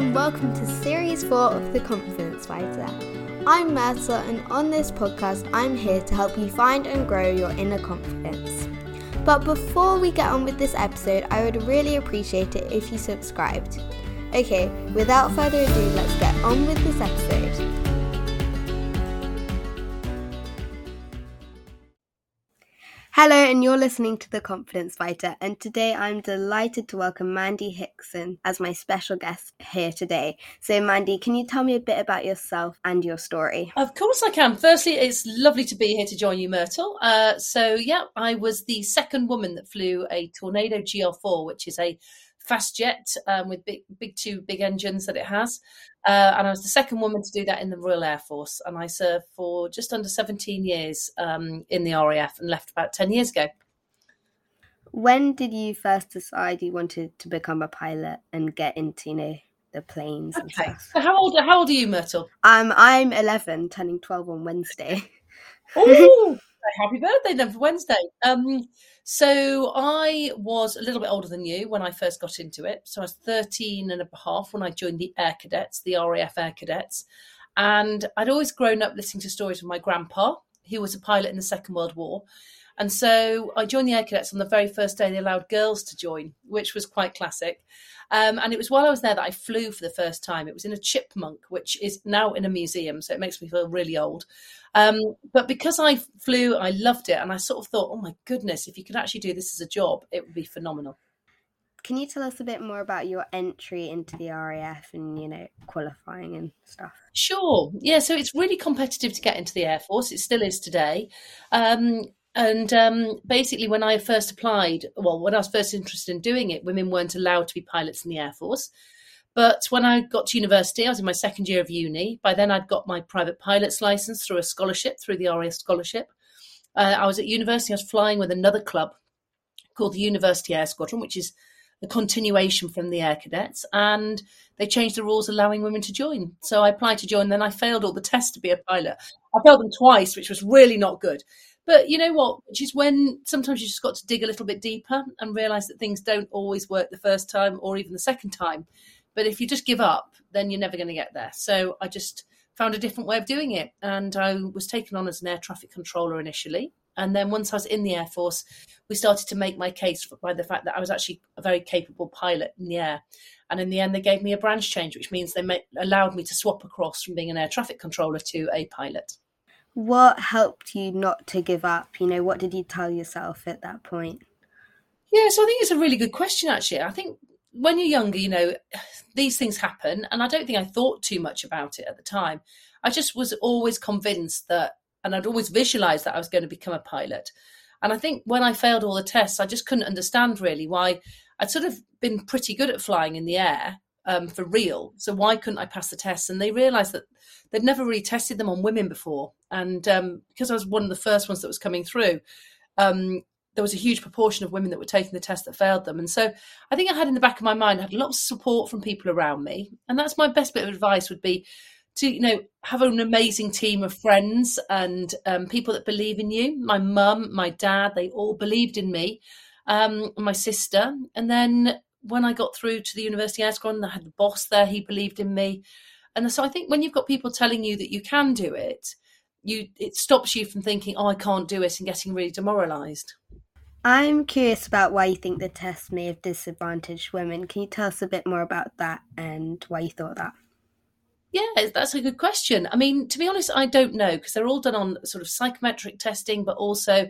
and welcome to Series 4 of The Confidence Fighter. I'm Myrtle, and on this podcast, I'm here to help you find and grow your inner confidence. But before we get on with this episode, I would really appreciate it if you subscribed. Okay, without further ado, let's get on with this episode. Hello, and you're listening to The Confidence Fighter. And today I'm delighted to welcome Mandy Hickson as my special guest here today. So, Mandy, can you tell me a bit about yourself and your story? Of course, I can. Firstly, it's lovely to be here to join you, Myrtle. Uh, so, yeah, I was the second woman that flew a Tornado GR4, which is a fast jet um, with big, big two big engines that it has. Uh, and I was the second woman to do that in the Royal Air Force. And I served for just under 17 years um, in the RAF and left about 10 years ago. When did you first decide you wanted to become a pilot and get into, you know, the planes okay. So how old how old are you, Myrtle? Um, I'm 11, turning 12 on Wednesday. Oh, happy birthday then for Wednesday. Um, so I was a little bit older than you when I first got into it. So I was 13 and a half when I joined the Air Cadets, the RAF Air Cadets. And I'd always grown up listening to stories of my grandpa, who was a pilot in the Second World War. And so I joined the Air Cadets on the very first day they allowed girls to join, which was quite classic. Um, and it was while I was there that I flew for the first time. It was in a chipmunk, which is now in a museum, so it makes me feel really old. Um, but because I flew, I loved it, and I sort of thought, oh my goodness, if you could actually do this as a job, it would be phenomenal. Can you tell us a bit more about your entry into the RAF and you know qualifying and stuff? Sure. Yeah. So it's really competitive to get into the Air Force. It still is today. Um, and um, basically, when I first applied, well, when I was first interested in doing it, women weren't allowed to be pilots in the Air Force. But when I got to university, I was in my second year of uni. By then, I'd got my private pilot's license through a scholarship, through the RAF scholarship. Uh, I was at university, I was flying with another club called the University Air Squadron, which is a continuation from the Air Cadets. And they changed the rules allowing women to join. So I applied to join, then I failed all the tests to be a pilot. I failed them twice, which was really not good. But you know what? Which is when sometimes you just got to dig a little bit deeper and realize that things don't always work the first time or even the second time. But if you just give up, then you're never going to get there. So I just found a different way of doing it. And I was taken on as an air traffic controller initially. And then once I was in the Air Force, we started to make my case by the fact that I was actually a very capable pilot in the air. And in the end, they gave me a branch change, which means they allowed me to swap across from being an air traffic controller to a pilot what helped you not to give up? You know, what did you tell yourself at that point? Yeah, so I think it's a really good question, actually. I think when you're younger, you know, these things happen. And I don't think I thought too much about it at the time. I just was always convinced that, and I'd always visualized that I was going to become a pilot. And I think when I failed all the tests, I just couldn't understand really why I'd sort of been pretty good at flying in the air um, for real. So why couldn't I pass the tests? And they realised that they'd never really tested them on women before, and um, because I was one of the first ones that was coming through, um, there was a huge proportion of women that were taking the test that failed them. And so I think I had in the back of my mind, I had lots of support from people around me, and that's my best bit of advice would be to you know have an amazing team of friends and um, people that believe in you. My mum, my dad, they all believed in me. Um, my sister, and then when I got through to the University Air Squadron, I had the boss there, he believed in me. And so I think when you've got people telling you that you can do it, you it stops you from thinking, oh, I can't do it and getting really demoralized. I'm curious about why you think the test may have disadvantaged women. Can you tell us a bit more about that and why you thought that? Yeah, that's a good question. I mean, to be honest, I don't know because they're all done on sort of psychometric testing, but also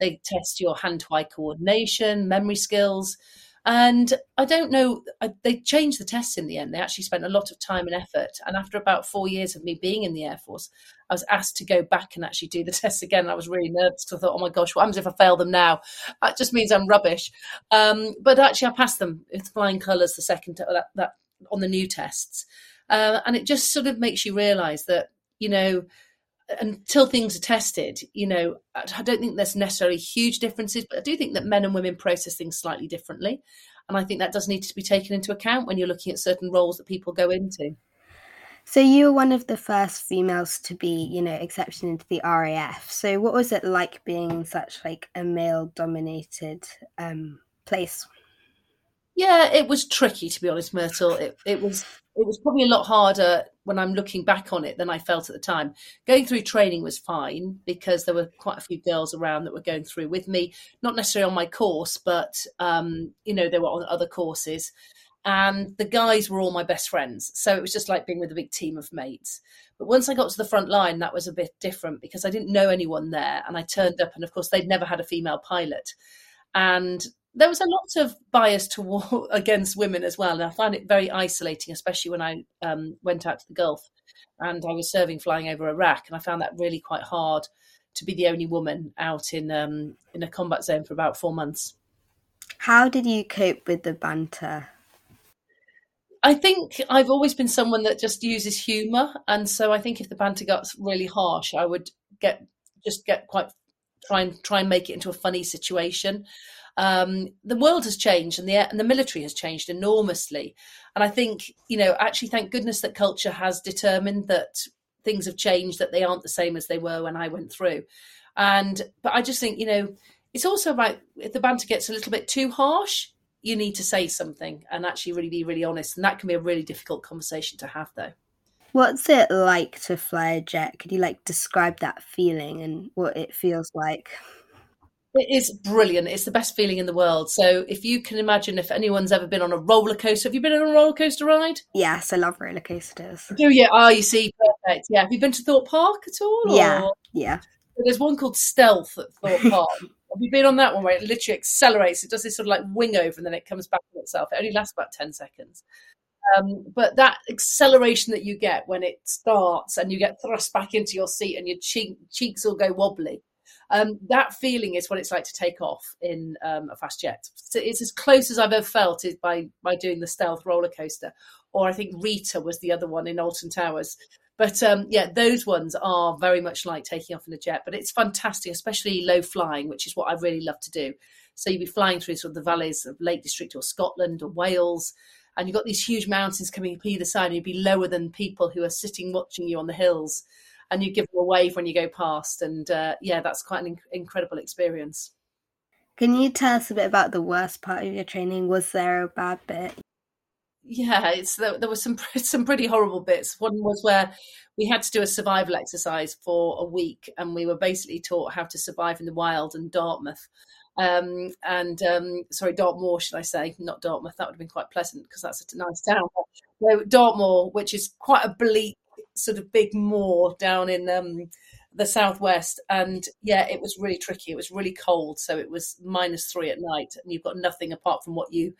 they test your hand to eye coordination, memory skills. And I don't know, they changed the tests in the end. They actually spent a lot of time and effort. And after about four years of me being in the Air Force, I was asked to go back and actually do the tests again. I was really nervous because I thought, oh my gosh, what happens if I fail them now? That just means I'm rubbish. Um, but actually, I passed them with flying colours the second that, that on the new tests. Uh, and it just sort of makes you realise that, you know, until things are tested, you know, I don't think there's necessarily huge differences, but I do think that men and women process things slightly differently. And I think that does need to be taken into account when you're looking at certain roles that people go into. So you were one of the first females to be, you know, accepted into the RAF. So what was it like being in such like a male dominated um, place? Yeah, it was tricky to be honest, Myrtle. It, it was it was probably a lot harder when I'm looking back on it than I felt at the time. Going through training was fine because there were quite a few girls around that were going through with me, not necessarily on my course, but um, you know, they were on other courses. And the guys were all my best friends. So it was just like being with a big team of mates. But once I got to the front line, that was a bit different because I didn't know anyone there. And I turned up, and of course, they'd never had a female pilot. And there was a lot of bias toward against women as well, and I found it very isolating, especially when I um, went out to the Gulf and I was serving flying over Iraq, and I found that really quite hard to be the only woman out in um, in a combat zone for about four months. How did you cope with the banter? I think I've always been someone that just uses humour, and so I think if the banter got really harsh, I would get just get quite try and try and make it into a funny situation. Um, the world has changed and the and the military has changed enormously. And I think you know actually thank goodness that culture has determined that things have changed that they aren't the same as they were when I went through. And but I just think you know it's also about if the banter gets a little bit too harsh, you need to say something and actually really be really honest. And that can be a really difficult conversation to have though. What's it like to fly a jet? Could you like describe that feeling and what it feels like? It is brilliant. It's the best feeling in the world. So if you can imagine if anyone's ever been on a roller coaster, have you been on a roller coaster ride? Yes, I love roller coasters. Do you? Oh, you see, perfect. Yeah. Have you been to Thorpe Park at all? Yeah. Or? Yeah. There's one called Stealth at Thorpe Park. have you been on that one where it literally accelerates? It does this sort of like wing over and then it comes back on itself. It only lasts about 10 seconds. Um, but that acceleration that you get when it starts and you get thrust back into your seat and your cheek, cheeks all go wobbly um, that feeling is what it's like to take off in um, a fast jet. So it's as close as I've ever felt is by by doing the stealth roller coaster, or I think Rita was the other one in Alton Towers. But um, yeah, those ones are very much like taking off in a jet. But it's fantastic, especially low flying, which is what I really love to do. So you'd be flying through sort of the valleys of Lake District or Scotland or Wales, and you've got these huge mountains coming up either side, and you'd be lower than people who are sitting watching you on the hills and you give them a wave when you go past. And uh, yeah, that's quite an incredible experience. Can you tell us a bit about the worst part of your training? Was there a bad bit? Yeah, it's there, there were some some pretty horrible bits. One was where we had to do a survival exercise for a week, and we were basically taught how to survive in the wild in Dartmouth. Um, and um, sorry, Dartmoor, should I say? Not Dartmouth. That would have been quite pleasant because that's a nice town. no, Dartmoor, which is quite a bleak sort of big moor down in um, the southwest, and yeah, it was really tricky. It was really cold, so it was minus three at night, and you've got nothing apart from what you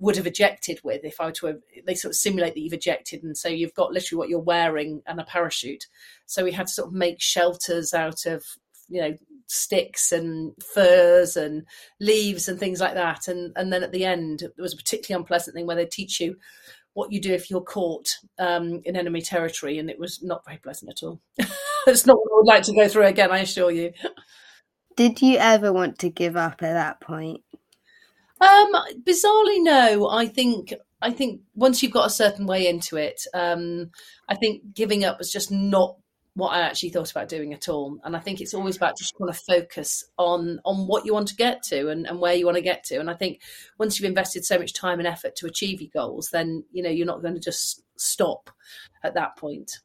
would have ejected with if I were to. Have, they sort of simulate that you've ejected, and so you've got literally what you're wearing and a parachute. So we had to sort of make shelters out of you know sticks and furs and leaves and things like that. And and then at the end, there was a particularly unpleasant thing where they teach you what you do if you're caught um, in enemy territory, and it was not very pleasant at all. it's not what I would like to go through again, I assure you. Did you ever want to give up at that point? Um, bizarrely, no. I think I think once you've got a certain way into it, um, I think giving up was just not what I actually thought about doing at all. And I think it's always about just trying to focus on on what you want to get to and, and where you want to get to. And I think once you've invested so much time and effort to achieve your goals, then you know you're not going to just stop at that point.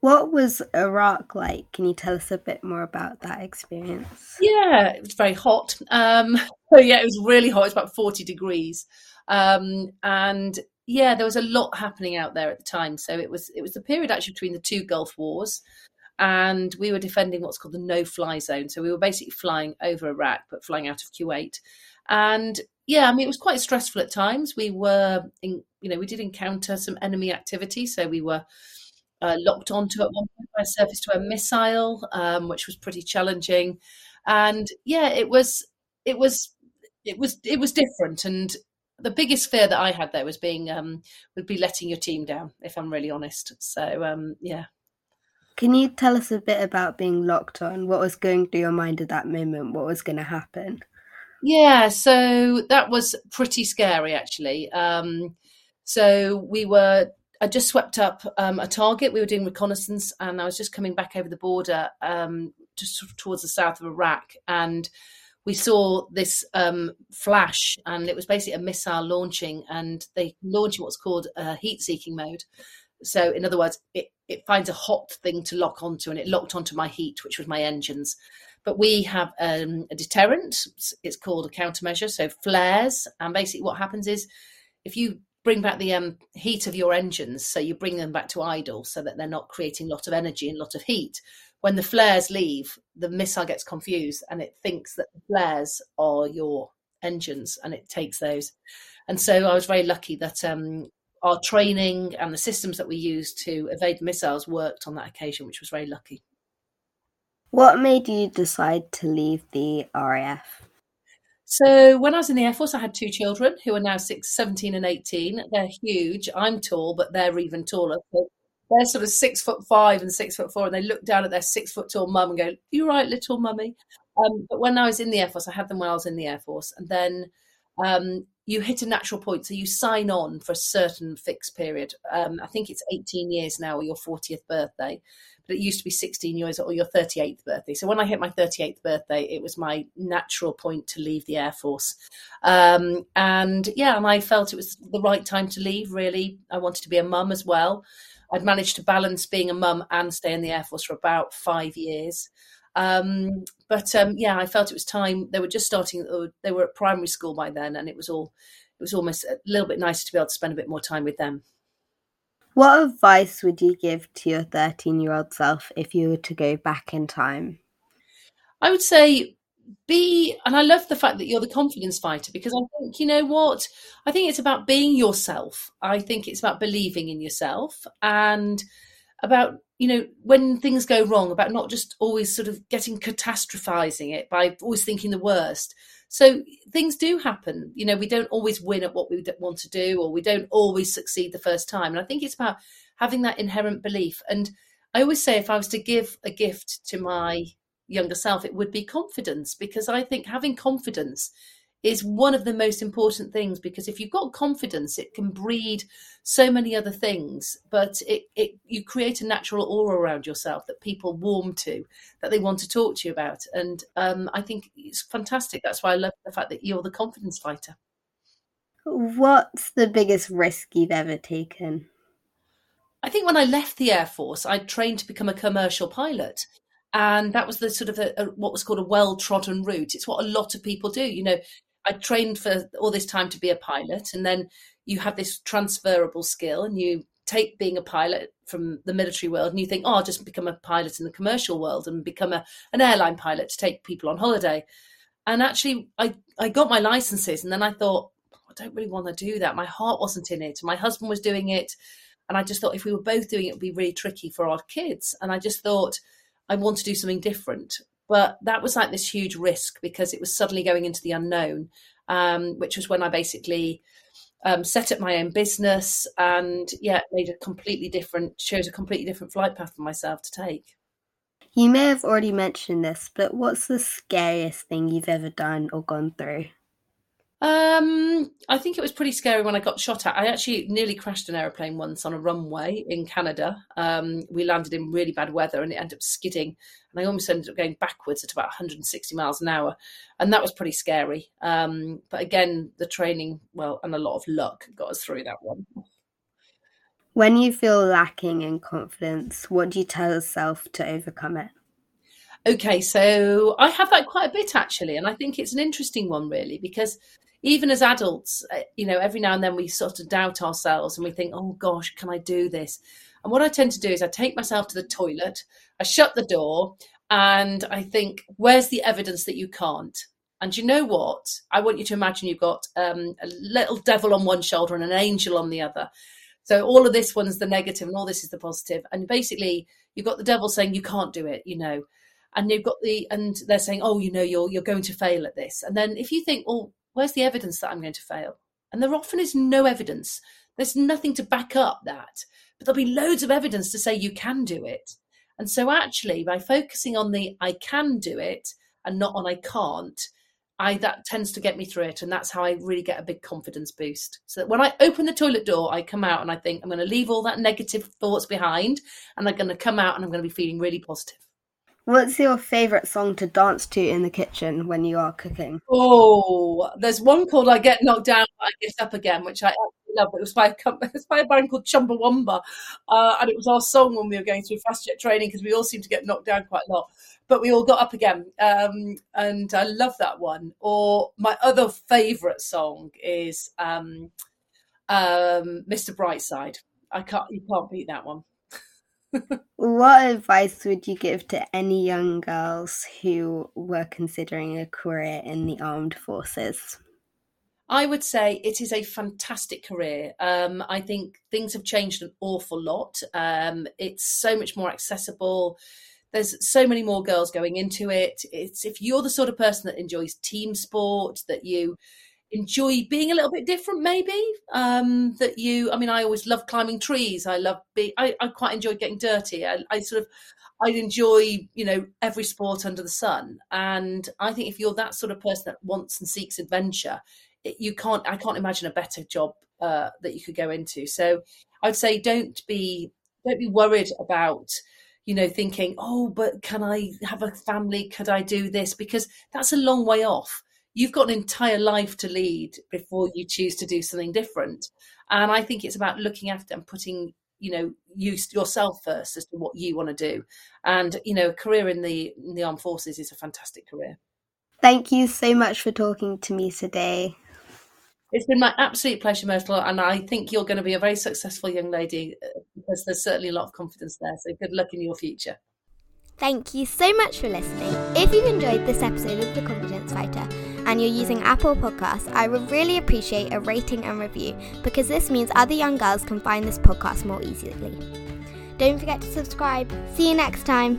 What was Iraq like? Can you tell us a bit more about that experience? Yeah, it was very hot. Um, so yeah, it was really hot. It's about forty degrees, um, and yeah, there was a lot happening out there at the time. So it was it was the period actually between the two Gulf Wars, and we were defending what's called the no-fly zone. So we were basically flying over Iraq, but flying out of Kuwait. And yeah, I mean it was quite stressful at times. We were, in, you know, we did encounter some enemy activity. So we were uh, locked onto at one point by a surface-to-air missile, um, which was pretty challenging. And yeah, it was it was it was it was different and the biggest fear that I had there was being um, would be letting your team down, if I'm really honest. So um, yeah. Can you tell us a bit about being locked on? What was going through your mind at that moment? What was going to happen? Yeah, so that was pretty scary actually. Um, so we were, I just swept up um, a target. We were doing reconnaissance, and I was just coming back over the border, um, just towards the south of Iraq, and we saw this um, flash, and it was basically a missile launching, and they launch what's called a heat-seeking mode. So, in other words, it, it finds a hot thing to lock onto, and it locked onto my heat, which was my engines. But we have um, a deterrent. It's called a countermeasure. So flares, and basically what happens is if you bring back the um, heat of your engines, so you bring them back to idle, so that they're not creating a lot of energy and a lot of heat. When the flares leave, the missile gets confused and it thinks that the flares are your engines, and it takes those. And so I was very lucky that um, our training and the systems that we used to evade missiles worked on that occasion, which was very lucky. What made you decide to leave the RAF? So when I was in the Air Force, I had two children who are now six, 17 and 18. They're huge. I'm tall, but they're even taller. So they're sort of six foot five and six foot four, and they look down at their six foot tall mum and go, "You right, little mummy?" Um, but when I was in the Air Force, I had them when I was in the Air Force, and then um, you hit a natural point. So you sign on for a certain fixed period. Um, I think it's 18 years now, or your 40th birthday, but it used to be 16 years or your 38th birthday. So when I hit my 38th birthday, it was my natural point to leave the Air Force. Um, and yeah, and I felt it was the right time to leave, really. I wanted to be a mum as well. I'd managed to balance being a mum and stay in the Air Force for about five years. Um, but um, yeah, I felt it was time. They were just starting. They were at primary school by then, and it was all. It was almost a little bit nicer to be able to spend a bit more time with them. What advice would you give to your 13 year old self if you were to go back in time? I would say be, and I love the fact that you're the confidence fighter because I think, you know what? I think it's about being yourself. I think it's about believing in yourself and about you know when things go wrong about not just always sort of getting catastrophizing it by always thinking the worst so things do happen you know we don't always win at what we want to do or we don't always succeed the first time and i think it's about having that inherent belief and i always say if i was to give a gift to my younger self it would be confidence because i think having confidence is one of the most important things because if you've got confidence it can breed so many other things but it, it you create a natural aura around yourself that people warm to that they want to talk to you about. And um, i think it's fantastic. That's why i love the fact that you're the confidence fighter. What's the biggest risk you've ever taken? I think when i left the air force i trained to become a commercial pilot and that was the sort of a, a, what was called a well trodden route. It's what a lot of people do. You know, I trained for all this time to be a pilot, and then you have this transferable skill, and you take being a pilot from the military world, and you think, oh, I'll just become a pilot in the commercial world and become a, an airline pilot to take people on holiday. And actually, I I got my licenses, and then I thought, I don't really want to do that. My heart wasn't in it. My husband was doing it, and I just thought if we were both doing it, it would be really tricky for our kids. And I just thought I want to do something different. But that was like this huge risk because it was suddenly going into the unknown, um, which was when I basically um, set up my own business and yeah, made a completely different, chose a completely different flight path for myself to take. You may have already mentioned this, but what's the scariest thing you've ever done or gone through? Um, I think it was pretty scary when I got shot at. I actually nearly crashed an aeroplane once on a runway in Canada. Um, we landed in really bad weather and it ended up skidding, and I almost ended up going backwards at about 160 miles an hour, and that was pretty scary. Um, but again, the training, well, and a lot of luck got us through that one. When you feel lacking in confidence, what do you tell yourself to overcome it? Okay, so I have that quite a bit actually, and I think it's an interesting one really because even as adults, uh, you know, every now and then we sort of doubt ourselves and we think, oh gosh, can I do this? And what I tend to do is I take myself to the toilet, I shut the door, and I think, where's the evidence that you can't? And you know what? I want you to imagine you've got um, a little devil on one shoulder and an angel on the other. So all of this one's the negative and all this is the positive. And basically, you've got the devil saying you can't do it, you know, and you've got the and they're saying, oh, you know, you're you're going to fail at this. And then if you think, well, where's the evidence that I'm going to fail? And there often is no evidence. There's nothing to back up that, but there'll be loads of evidence to say you can do it. And so, actually, by focusing on the I can do it and not on I can't, I that tends to get me through it, and that's how I really get a big confidence boost. So that when I open the toilet door, I come out and I think I'm going to leave all that negative thoughts behind, and I'm going to come out and I'm going to be feeling really positive. What's your favourite song to dance to in the kitchen when you are cooking? Oh, there's one called "I Get Knocked Down, I Get Up Again," which I absolutely love. It was by a, by a band called Chumbawamba, uh, and it was our song when we were going through fast jet training because we all seem to get knocked down quite a lot, but we all got up again, um, and I love that one. Or my other favourite song is um, um, "Mr. Brightside." I can't, you can't beat that one what advice would you give to any young girls who were considering a career in the armed forces? I would say it is a fantastic career. Um, I think things have changed an awful lot. Um, it's so much more accessible. There's so many more girls going into it. It's if you're the sort of person that enjoys team sport, that you enjoy being a little bit different maybe um that you i mean i always love climbing trees. I love being i, I quite enjoy getting dirty. I, I sort of i enjoy you know every sport under the sun. And i think if you're that sort of person that wants and seeks adventure it, you can't i can't imagine a better job uh, that you could go into. So i'd say don't be don't be worried about you know thinking oh but can i have a family? Could i do this? Because that's a long way off you've got an entire life to lead before you choose to do something different. And I think it's about looking after and putting, you know, you yourself first as to what you want to do. And you know, a career in the in the armed forces is a fantastic career. Thank you so much for talking to me today. It's been my absolute pleasure, Myrtle, and I think you're going to be a very successful young lady uh, because there's certainly a lot of confidence there. So good luck in your future. Thank you so much for listening. If you've enjoyed this episode of The Confidence Fighter and you're using Apple Podcasts, I would really appreciate a rating and review because this means other young girls can find this podcast more easily. Don't forget to subscribe. See you next time.